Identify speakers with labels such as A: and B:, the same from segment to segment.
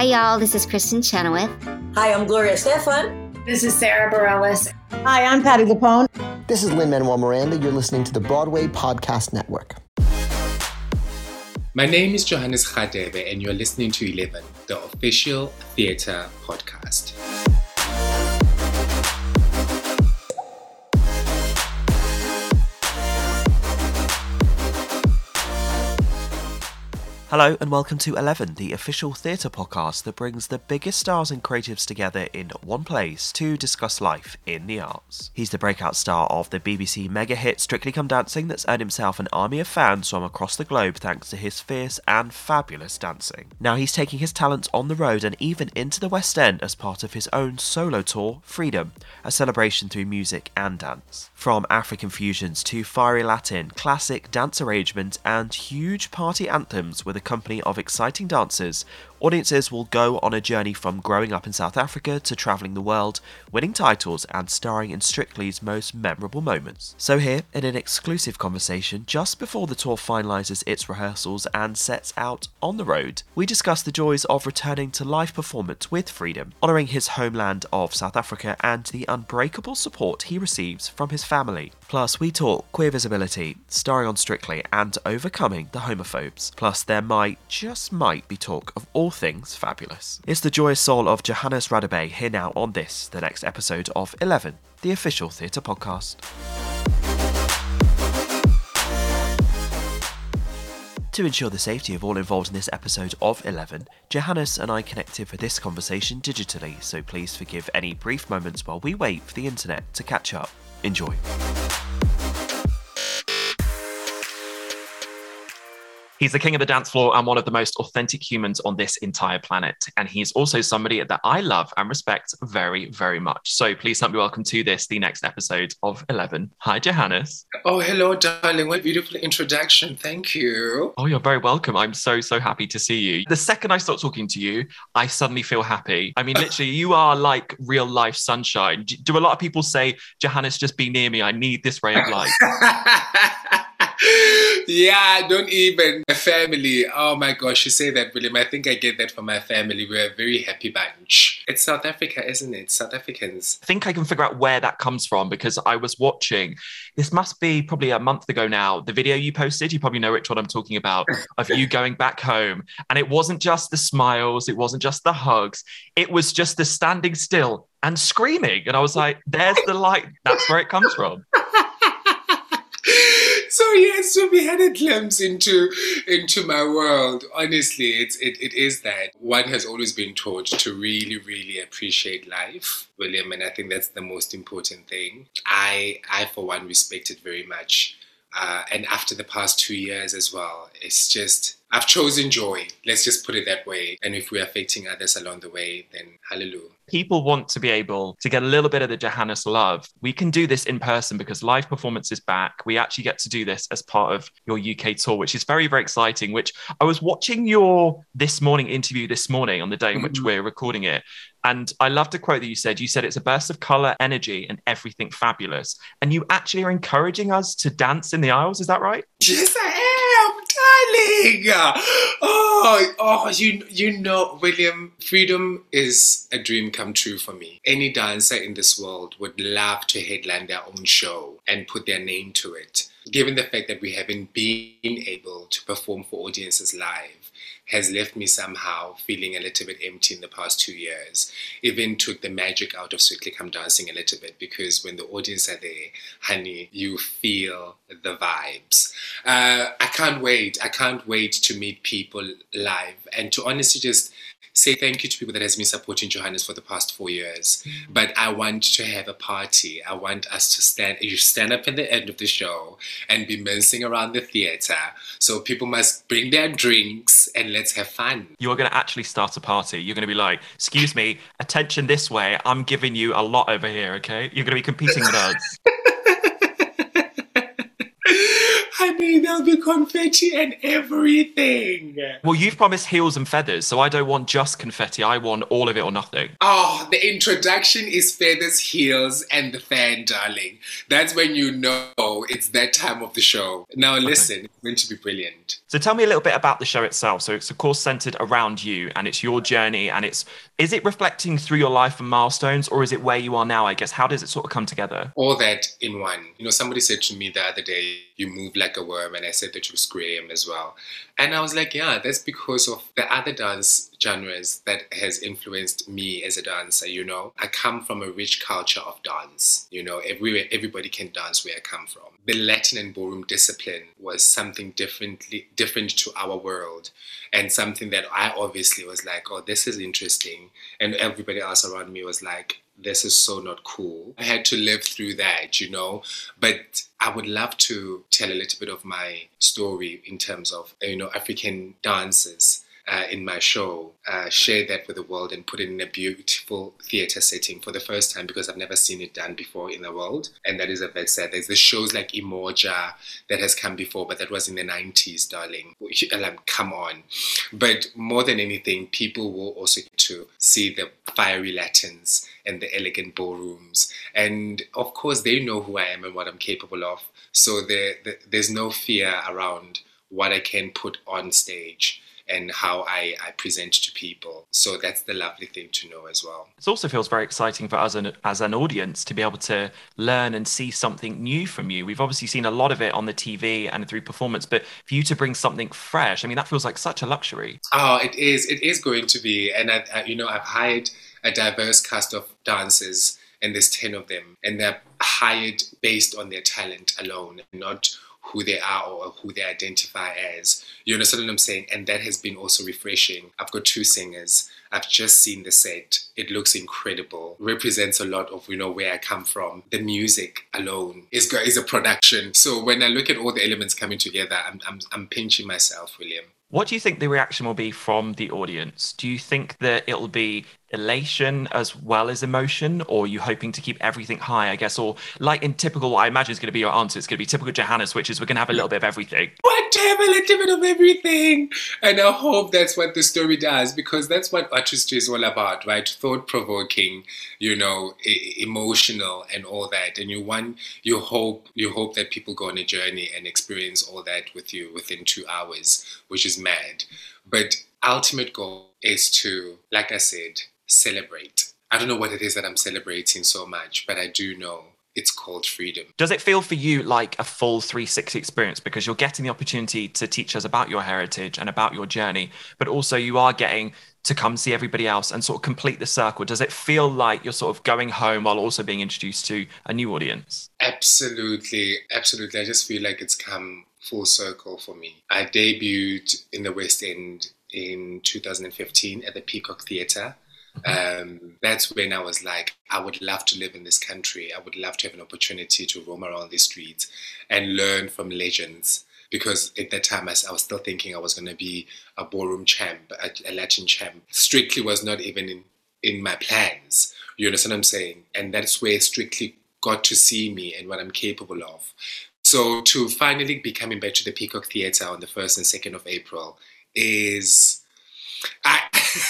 A: Hi, y'all. This is Kristin Chenoweth.
B: Hi, I'm Gloria Estefan.
C: This is Sarah Bareilles.
D: Hi, I'm Patti LuPone.
E: This is Lin-Manuel Miranda. You're listening to the Broadway Podcast Network.
F: My name is Johannes Radebe, and you're listening to 11, the official theatre podcast.
G: Hello and welcome to Eleven, the official theatre podcast that brings the biggest stars and creatives together in one place to discuss life in the arts. He's the breakout star of the BBC mega hit Strictly Come Dancing that's earned himself an army of fans from across the globe thanks to his fierce and fabulous dancing. Now he's taking his talents on the road and even into the West End as part of his own solo tour, Freedom, a celebration through music and dance. From African fusions to fiery Latin, classic dance arrangements, and huge party anthems with a company of exciting dancers, audiences will go on a journey from growing up in South Africa to travelling the world, winning titles, and starring in Strictly's most memorable moments. So, here, in an exclusive conversation just before the tour finalises its rehearsals and sets out on the road, we discuss the joys of returning to live performance with Freedom, honouring his homeland of South Africa and the unbreakable support he receives from his family. Plus, we talk queer visibility, starring on Strictly, and overcoming the homophobes. Plus, there might, just might, be talk of all things fabulous. It's the joyous soul of Johannes Radebe here now on this, the next episode of 11, the official theatre podcast. To ensure the safety of all involved in this episode of 11, Johannes and I connected for this conversation digitally, so please forgive any brief moments while we wait for the internet to catch up. Enjoy. He's the king of the dance floor and one of the most authentic humans on this entire planet. And he's also somebody that I love and respect very, very much. So please help me welcome to this, the next episode of 11. Hi, Johannes.
F: Oh, hello, darling. What a beautiful introduction. Thank you.
G: Oh, you're very welcome. I'm so, so happy to see you. The second I start talking to you, I suddenly feel happy. I mean, literally, you are like real life sunshine. Do a lot of people say, Johannes, just be near me? I need this ray of light.
F: yeah, don't even. My family, oh my gosh, you say that, William. I think I get that from my family. We're a very happy bunch. It's South Africa, isn't it? South Africans.
G: I think I can figure out where that comes from because I was watching, this must be probably a month ago now, the video you posted. You probably know which one I'm talking about of you going back home. And it wasn't just the smiles, it wasn't just the hugs, it was just the standing still and screaming. And I was like, there's the light. That's where it comes from.
F: So yes, so we had a glimpse into into my world. Honestly, it's it, it is that one has always been taught to really, really appreciate life, William, and I think that's the most important thing. I I for one respect it very much. Uh, and after the past two years as well, it's just I've chosen joy. Let's just put it that way. And if we're affecting others along the way, then hallelujah.
G: People want to be able to get a little bit of the Johannes love. We can do this in person because live performance is back. We actually get to do this as part of your UK tour, which is very, very exciting. Which I was watching your this morning interview this morning on the day in which mm-hmm. we're recording it. And I love the quote that you said. You said it's a burst of color, energy, and everything fabulous. And you actually are encouraging us to dance in the aisles. Is that right?
F: Yes, I darling. Oh, oh, you, you know, William, freedom is a dream come true for me. Any dancer in this world would love to headline their own show and put their name to it. Given the fact that we haven't been able to perform for audiences live, has left me somehow feeling a little bit empty in the past two years. Even took the magic out of Strictly Come Dancing a little bit because when the audience are there, honey, you feel the vibes. Uh, I can't wait. I can't wait to meet people live and to honestly just say thank you to people that has been supporting Johannes for the past four years. Mm-hmm. But I want to have a party. I want us to stand you stand up at the end of the show and be mincing around the theater. So people must bring their drinks and let's have fun.
G: You're gonna actually start a party. You're gonna be like, excuse me, attention this way. I'm giving you a lot over here, okay? You're gonna be competing with us.
F: honey, there'll be confetti and everything.
G: Well, you've promised heels and feathers, so I don't want just confetti. I want all of it or nothing.
F: Oh, the introduction is feathers, heels, and the fan, darling. That's when you know it's that time of the show. Now, listen, okay. it's going to be brilliant.
C: So tell me a little bit about the show itself. So it's of course centered around you and it's your journey and it's is it reflecting through your life and milestones or is it where you are now, I guess? How does it sort of come together?
F: All that in one. You know, somebody said to me the other day, you move like a worm and I said that you Graham as well. And I was like, yeah, that's because of the other dance genres that has influenced me as a dancer, you know. I come from a rich culture of dance. You know, everywhere everybody can dance where I come from. The Latin and ballroom discipline was something differently different to our world and something that I obviously was like, oh, this is interesting. And everybody else around me was like, this is so not cool. I had to live through that, you know. But I would love to tell a little bit of my story in terms of, you know, African dances uh, in my show, uh, share that with the world and put it in a beautiful theater setting for the first time because I've never seen it done before in the world. And that is a bit sad. There's the shows like Umoja that has come before, but that was in the 90s, darling. Like, come on. But more than anything, people will also get to see the fiery Latins and the elegant ballrooms. And of course, they know who I am and what I'm capable of. So there, there's no fear around what I can put on stage and how I, I present to people. So that's the lovely thing to know as well.
C: It also feels very exciting for us an, as an audience to be able to learn and see something new from you. We've obviously seen a lot of it on the TV and through performance, but for you to bring something fresh, I mean, that feels like such a luxury.
F: Oh, it is. It is going to be. And, I, I, you know, I've hired a diverse cast of dancers and there's 10 of them and they're hired based on their talent alone, not who they are or who they identify as. You understand what I'm saying? And that has been also refreshing. I've got two singers. I've just seen the set. It looks incredible. Represents a lot of you know where I come from. The music alone is is a production. So when I look at all the elements coming together, I'm I'm, I'm pinching myself, William.
C: What do you think the reaction will be from the audience? Do you think that it'll be elation as well as emotion, or are you hoping to keep everything high, I guess? Or like in typical, I imagine is going to be your answer, it's going to be typical Johannes, which is we're going to have a little bit of everything.
F: What to have a little bit of everything. And I hope that's what the story does, because that's what artistry is all about, right? Thought provoking, you know, emotional and all that. And you want, you hope, you hope that people go on a journey and experience all that with you within two hours, which is mad. But ultimate goal is to, like I said, celebrate. I don't know what it is that I'm celebrating so much, but I do know it's called freedom.
C: Does it feel for you like a full 360 experience because you're getting the opportunity to teach us about your heritage and about your journey, but also you are getting to come see everybody else and sort of complete the circle? Does it feel like you're sort of going home while also being introduced to a new audience?
F: Absolutely, absolutely. I just feel like it's come full circle for me. I debuted in the West End in 2015 at the Peacock Theatre. Um, that's when I was like, I would love to live in this country. I would love to have an opportunity to roam around these streets and learn from legends. Because at that time, I, I was still thinking I was going to be a ballroom champ, a, a Latin champ. Strictly was not even in, in my plans. You understand what I'm saying? And that's where Strictly got to see me and what I'm capable of. So to finally be coming back to the Peacock Theatre on the 1st and 2nd of April is I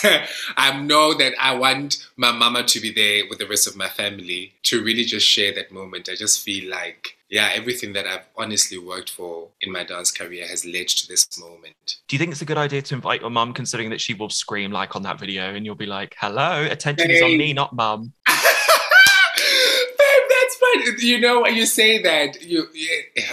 F: I know that I want my mama to be there with the rest of my family to really just share that moment. I just feel like yeah, everything that I've honestly worked for in my dance career has led to this moment.
C: Do you think it's a good idea to invite your mum, considering that she will scream like on that video, and you'll be like, "Hello, attention hey. is on me, not mum."
F: But you know, when you say that, you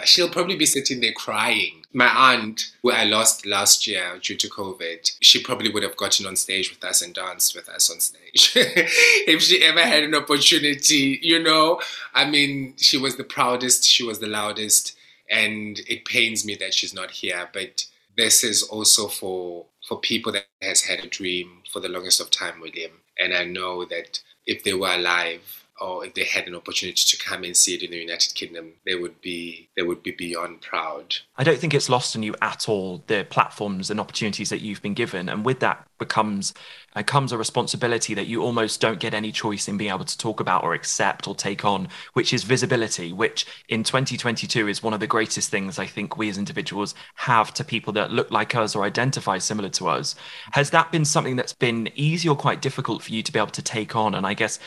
F: she'll probably be sitting there crying. My aunt, who I lost last year due to COVID, she probably would have gotten on stage with us and danced with us on stage if she ever had an opportunity. You know, I mean, she was the proudest, she was the loudest, and it pains me that she's not here. But this is also for for people that has had a dream for the longest of time, William. And I know that if they were alive, or if they had an opportunity to come and see it in the United Kingdom, they would be they would be beyond proud.
C: I don't think it's lost on you at all the platforms and opportunities that you've been given, and with that becomes uh, comes a responsibility that you almost don't get any choice in being able to talk about or accept or take on, which is visibility, which in 2022 is one of the greatest things I think we as individuals have to people that look like us or identify similar to us. Has that been something that's been easy or quite difficult for you to be able to take on? And I guess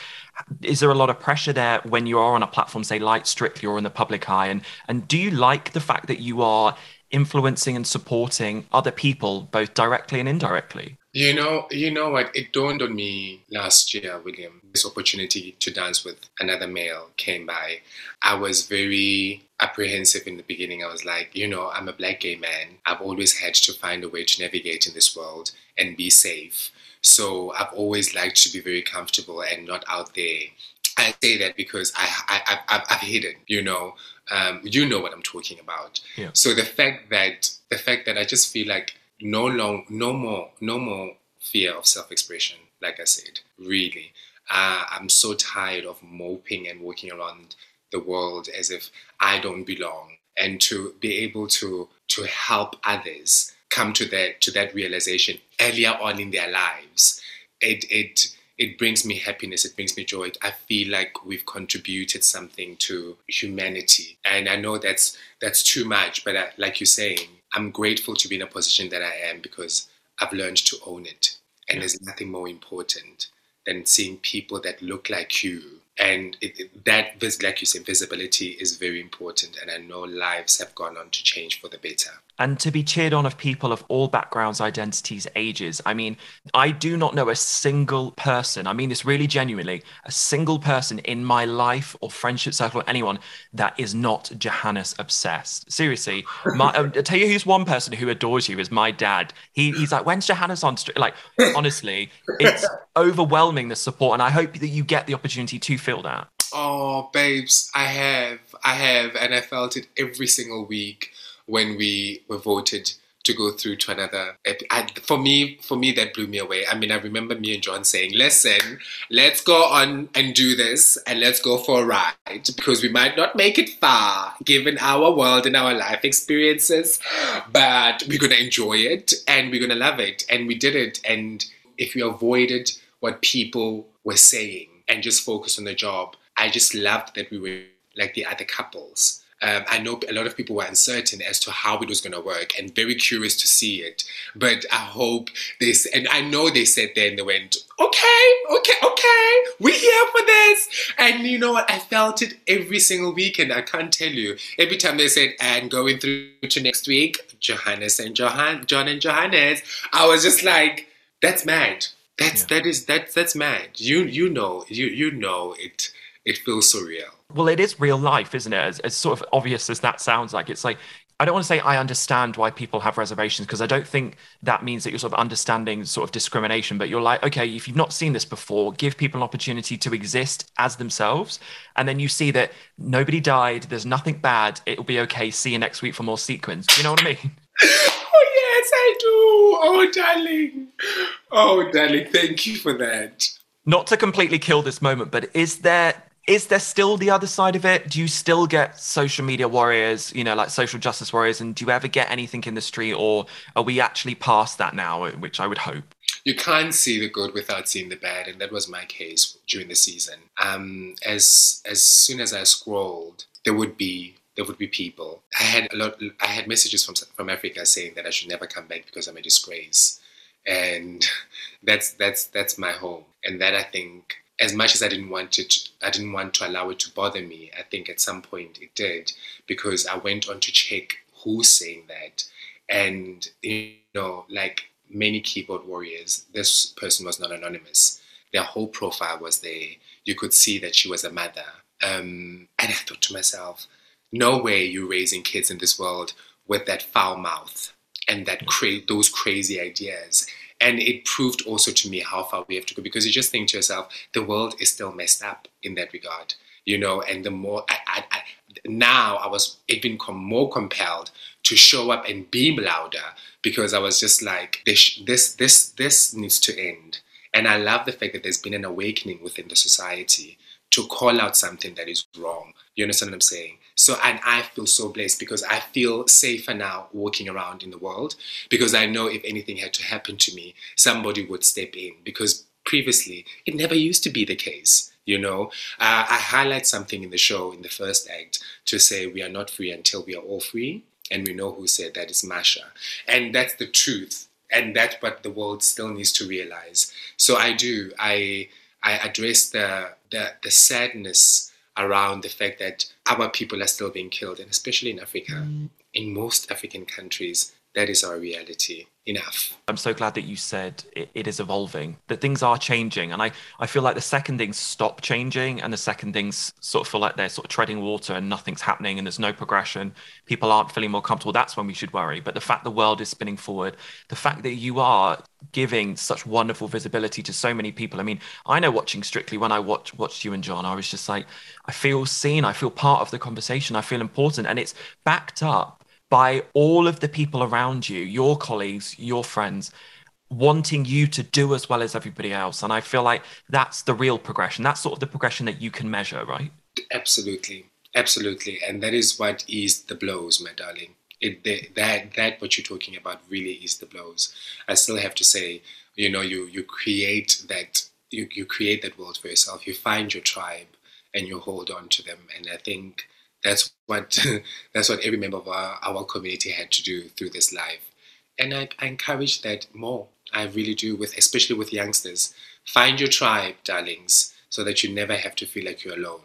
C: is there a lot of pressure there when you are on a platform, say like Strictly or in the public eye? And and do you like the fact that you are influencing and supporting other people, both directly and indirectly?
F: You know, you know what? It dawned on me last year, William. This opportunity to dance with another male came by. I was very apprehensive in the beginning. I was like, you know, I'm a black gay man. I've always had to find a way to navigate in this world and be safe. So I've always liked to be very comfortable and not out there. I say that because I, I, I I've hidden, you know, um, you know what I'm talking about.
C: Yeah.
F: So the fact that the fact that I just feel like no long, no more, no more fear of self-expression. Like I said, really, uh, I'm so tired of moping and walking around the world as if I don't belong, and to be able to to help others come to that to that realization earlier on in their lives. It it it brings me happiness. It brings me joy. I feel like we've contributed something to humanity, and I know that's that's too much. But I, like you're saying, I'm grateful to be in a position that I am because I've learned to own it. And
C: Yeah.
F: there's nothing more important than seeing people that look like you. And it, it- that, vis- like you said, visibility is very important. And I know lives have gone on to change for the better.
C: And to be cheered on of people of all backgrounds, identities, ages. I mean, I do not know a single person, I mean this really genuinely, a single person in my life or friendship circle or anyone that is not Johannes obsessed. Seriously, my, um, I'll tell you who's one person who adores you is my dad. He, he's like, when's Johannes on? Str-? Like, honestly, it's overwhelming the support, and I hope that you get the opportunity to feel that.
F: Oh, babes, I have, I have, and I felt it every single week when we were voted to go through to another. I, for me, for me, that blew me away. I mean, I remember me and John saying, "Listen, let's go on and do this, and let's go for a ride because we might not make it far given our world and our life experiences, but we're gonna enjoy it and we're gonna love it." And we did it. And if we avoided what people were saying and just focused on the job, I just loved that we were like the other couples. Um, I know a lot of people were uncertain as to how it was going to work and very curious to see it. But I hope this, and I know they said there and they went, okay, okay, okay, we're here for this. And you know what? I felt it every single weekend. I can't tell you. Every time they said, and going through to next week, Johannes and Johan, John and Johannes, I was just like, that's mad. That's that is that's that's mad. You you know you you know it it feels surreal.
C: Well, it is real life, isn't it? As, as sort of obvious as that sounds like, it's like I don't want to say I understand why people have reservations because I don't think that means that you're sort of understanding sort of discrimination. But you're like, okay, if you've not seen this before, give people an opportunity to exist as themselves, and then you see that nobody died, there's nothing bad, it'll be okay. See you next week for more sequence. Do you know what I mean?
F: Oh yes, I do. Oh darling. Oh darling, thank you for that.
C: not to completely kill this moment, but is there is there still the other side of it? Do you still get social media warriors, you know, like social justice warriors, and do you ever get anything in the street, or are we actually past that now? Which I would hope.
F: You can't see the good without seeing the bad, and that was my case during the season. Um, as as soon as I scrolled, there would be there would be people. I had a lot. I had messages from from Africa saying that I should never come back because I'm a disgrace, and that's that's that's my home. And that I think, as much as I didn't want it, I didn't want to allow it to bother me. I think at some point it did because I went on to check who's saying that, and you know, like many keyboard warriors, this person was not anonymous. Their whole profile was there. You could see that she was a mother. Um, and I thought to myself, no way you're raising kids in this world with that foul mouth and that cra- those crazy ideas. And it proved also to me how far we have to go because you just think to yourself, the world is still messed up in that regard, you know. And the more I, I, I now, I was even com- more compelled to show up and be louder because I was just like, this, this, this, this needs to end. And I love the fact that there's been an awakening within the society to call out something that is wrong. You understand what I'm saying? So, and I feel so blessed because I feel safer now walking around in the world because I know if anything had to happen to me, somebody would step in because previously it never used to be the case. You know, uh, I highlight something in the show in the first act to say we are not free until we are all free. And we know who said that is Masha. And that's the truth. And that's what the world still needs to realize. So I do. I I address the the, the sadness around the fact that our people are still being killed, and especially in Africa, mm. in most African countries, that is our reality. Enough.
C: I'm so glad that you said it, it is evolving, that things are changing. And I, I feel like the second things stop changing and the second things sort of feel like they're sort of treading water and nothing's happening and there's no progression, people aren't feeling more comfortable, that's when we should worry. But the fact the world is spinning forward, the fact that you are giving such wonderful visibility to so many people. I mean, I know watching Strictly when I watched watched you and John, I was just like, I feel seen, I feel part of the conversation, I feel important. And it's backed up by all of the people around you, your colleagues, your friends, wanting you to do as well as everybody else. And I feel like that's the real progression. That's sort of the progression that you can measure, right?
F: Absolutely. Absolutely. And that is what eased the blows, my darling. It, that that what you're talking about really is the blows. I still have to say, you know, you you create that you, you create that world for yourself. You find your tribe and you hold on to them. And I think that's what that's what every member of our, our community had to do through this life. And I, I encourage that more. I really do, with especially with youngsters. Find your tribe, darlings, so that you never have to feel like you're alone.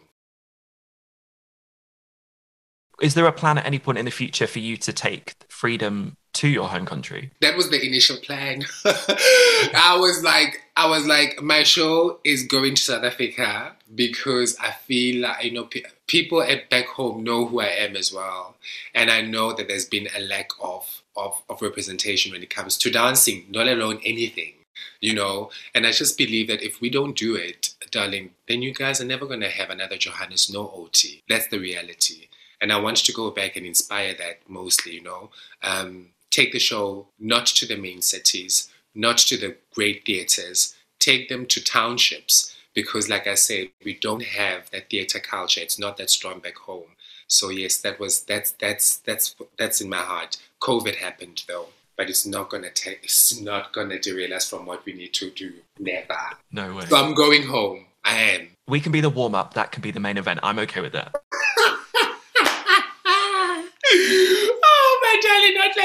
C: Is there a plan at any point in the future for you to take freedom to your home country?
F: That was the initial plan. I was like, I was like, my show is going to South Africa because I feel like you know people at back home know who I am as well, and I know that there's been a lack of of, of representation when it comes to dancing, not alone anything, you know. And I just believe that if we don't do it, darling, then you guys are never gonna have another Johannes no OT. That's the reality. And I want to go back and inspire that mostly, you know. Um, take the show not to the main cities, not to the great theaters, take them to townships because like I said, we don't have that theater culture. It's not that strong back home. So yes, that was that's that's that's that's in my heart. COVID happened though, but it's not gonna take it's not gonna derail us from what we need to do. Never.
C: No way.
F: So I'm going home. I am.
C: We can be the warm up. That can be the main event. I'm okay with that.
F: oh my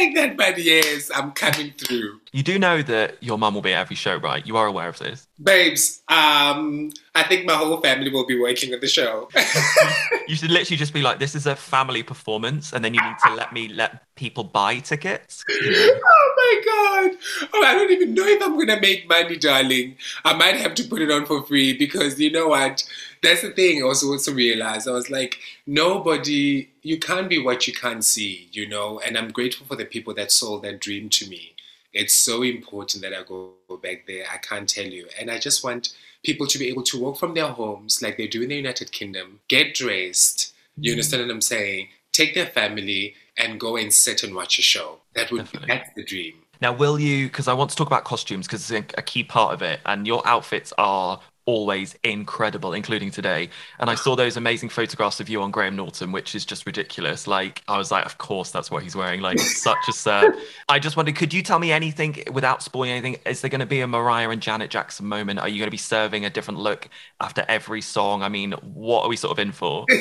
F: that, but yes, I'm coming through.
C: You do know that your mum will be at every show, right? You are aware of this.
F: Babes, um, I think my whole family will be working on the show.
C: you should literally just be like, this is a family performance, and then you need to let me let people buy tickets. You know?
F: Oh my god. Oh, I don't even know if I'm gonna make money, darling. I might have to put it on for free because you know what? That's the thing I also also realized. I was like, nobody you can't be what you can't see, you know, and I'm grateful for the people that sold that dream to me it's so important that I go back there. I can't tell you. And I just want people to be able to work from their homes like they do in the United Kingdom, get dressed. You mm. understand what I'm saying? Take their family and go and sit and watch a show. That would Definitely. that's the dream.
C: Now, will you? Because I want to talk about costumes because it's a key part of it, and your outfits are always incredible, including today. And I saw those amazing photographs of you on Graham Norton, which is just ridiculous. Like, I was like, of course, that's what he's wearing. Like, such a sir. I just wondered, could you tell me anything without spoiling anything? Is there going to be a Mariah and Janet Jackson moment? Are you going to be serving a different look after every song? I mean, what are we sort of in for?
F: you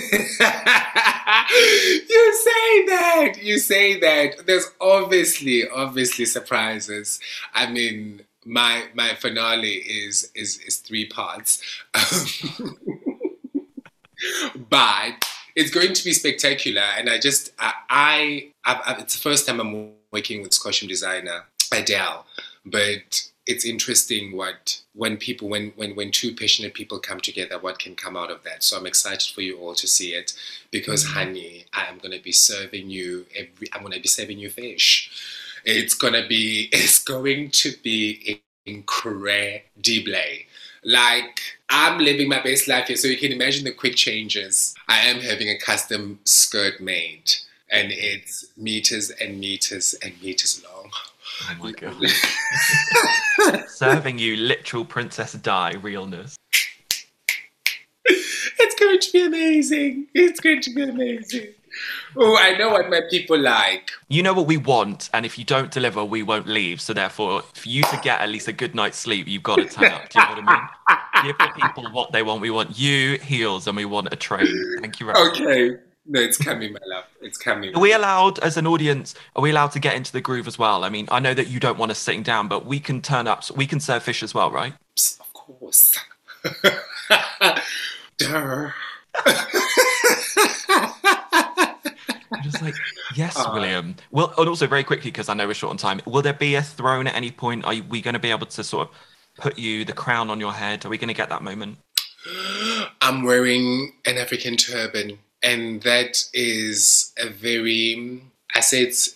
F: say that. You say that. There's obviously, obviously surprises. I mean, my my finale is is is three parts, but it's going to be spectacular. And I just I, I, I it's the first time I'm working with costume designer Adele, but it's interesting what when people when when when two passionate people come together what can come out of that so i'm excited for you all to see it because mm-hmm. honey i am going to be serving you every i'm going to be serving you fish it's gonna be it's going to be incredible. Like I'm living my best life here, so you can imagine the quick changes. I am having a custom skirt made, and it's meters and meters and meters long.
C: Oh my god! Serving you literal Princess Di realness.
F: It's going to be amazing. It's going to be amazing oh, I know what my people like.
C: You know what we want, and if you don't deliver, we won't leave. So therefore, for you to get at least a good night's sleep, you've got to turn up. Do you know what I mean? Give the people what they want. We want you heels, and we want a train. Thank you very
F: much. Okay. No, it's coming, my love. It's coming.
C: Are we allowed, as an audience, are we allowed to get into the groove as well? I mean, I know that you don't want us sitting down, but we can turn up. So we can serve fish as well, right?
F: Of course. Duh.
C: I'm just like, yes,
F: Uh,
C: William. Well, and also very quickly because I know we're short on time. Will there be a throne at any point? Are we going to be able to sort of put you the crown on your head? Are we going to get that moment?
F: I'm wearing an African turban, and that is a very, I say it's,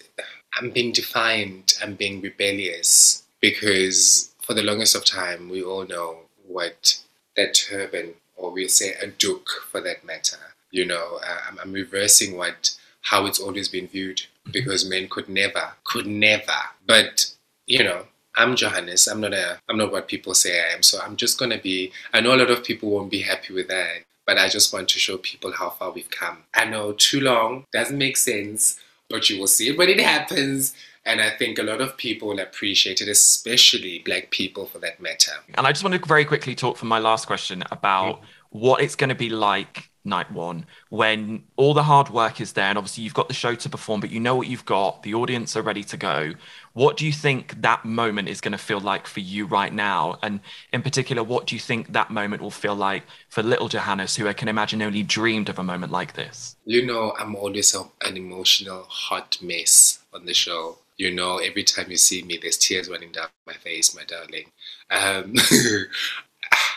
F: I'm being defiant, I'm being rebellious because for the longest of time, we all know what that turban, or we'll say a doek for that matter, you know, uh, I'm, I'm reversing what, how it's always been viewed mm-hmm. because men could never, could never, but, you know, I'm Johannes. I'm not a. I'm not what people say I am. So I'm just gonna be. I know a lot of people won't be happy with that, but I just want to show people how far we've come. I know too long doesn't make sense, but you will see it when it happens. And I think a lot of people will appreciate it, especially black people for that matter.
C: And I just want to very quickly talk for my last question about what it's going to be like night one when all the hard work is there and obviously you've got the show to perform but you know what you've got the audience are ready to go what do you think that moment is going to feel like for you right now and in particular what do you think that moment will feel like for little johannes who i can imagine only dreamed of a moment like this
F: You know, I'm always an emotional hot mess on the show. You know, every time you see me, there's tears running down my face, my darling. Um,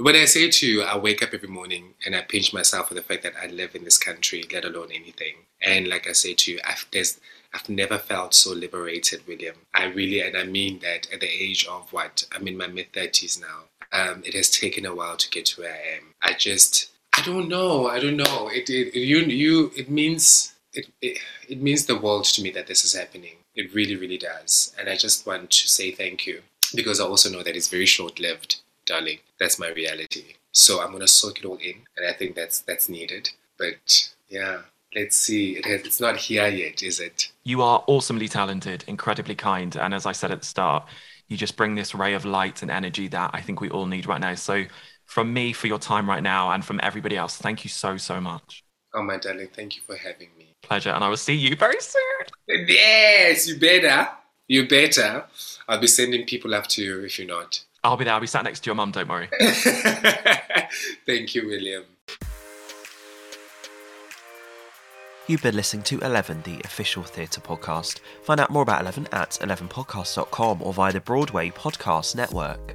F: when I say to you, I wake up every morning and I pinch myself for the fact that I live in this country, let alone anything. And like I say to you, I've, I've never felt so liberated, William. I really, and I mean that at the age of what? I'm in my mid 30s now. Um, it has taken a while to get to where I am. I just, I don't know. I don't know. It, it you, you, it means, it, it, it means the world to me that this is happening. It really, really does. And I just want to say thank you because I also know that it's very short lived darling. That's my reality. So I'm gonna soak it all in, and I think that's that's needed. But yeah, let's see. It has, it's not here yet, is it?
C: you are awesomely talented incredibly kind and as i said at the start you just bring this ray of light and energy that i think we all need right now so from me for your time right now and from everybody else thank you so so much
F: Oh my darling, thank you for having me.
C: pleasure and i will see you very soon
F: Yes, you better. You better. I'll be sending people after you if you're not.
C: I'll be there. I'll be sat next to your mum. Don't worry.
F: thank you, William.
G: You've been listening to 11, the official theatre podcast. Find out more about 11 at 11podcast.com or via the Broadway Podcast Network.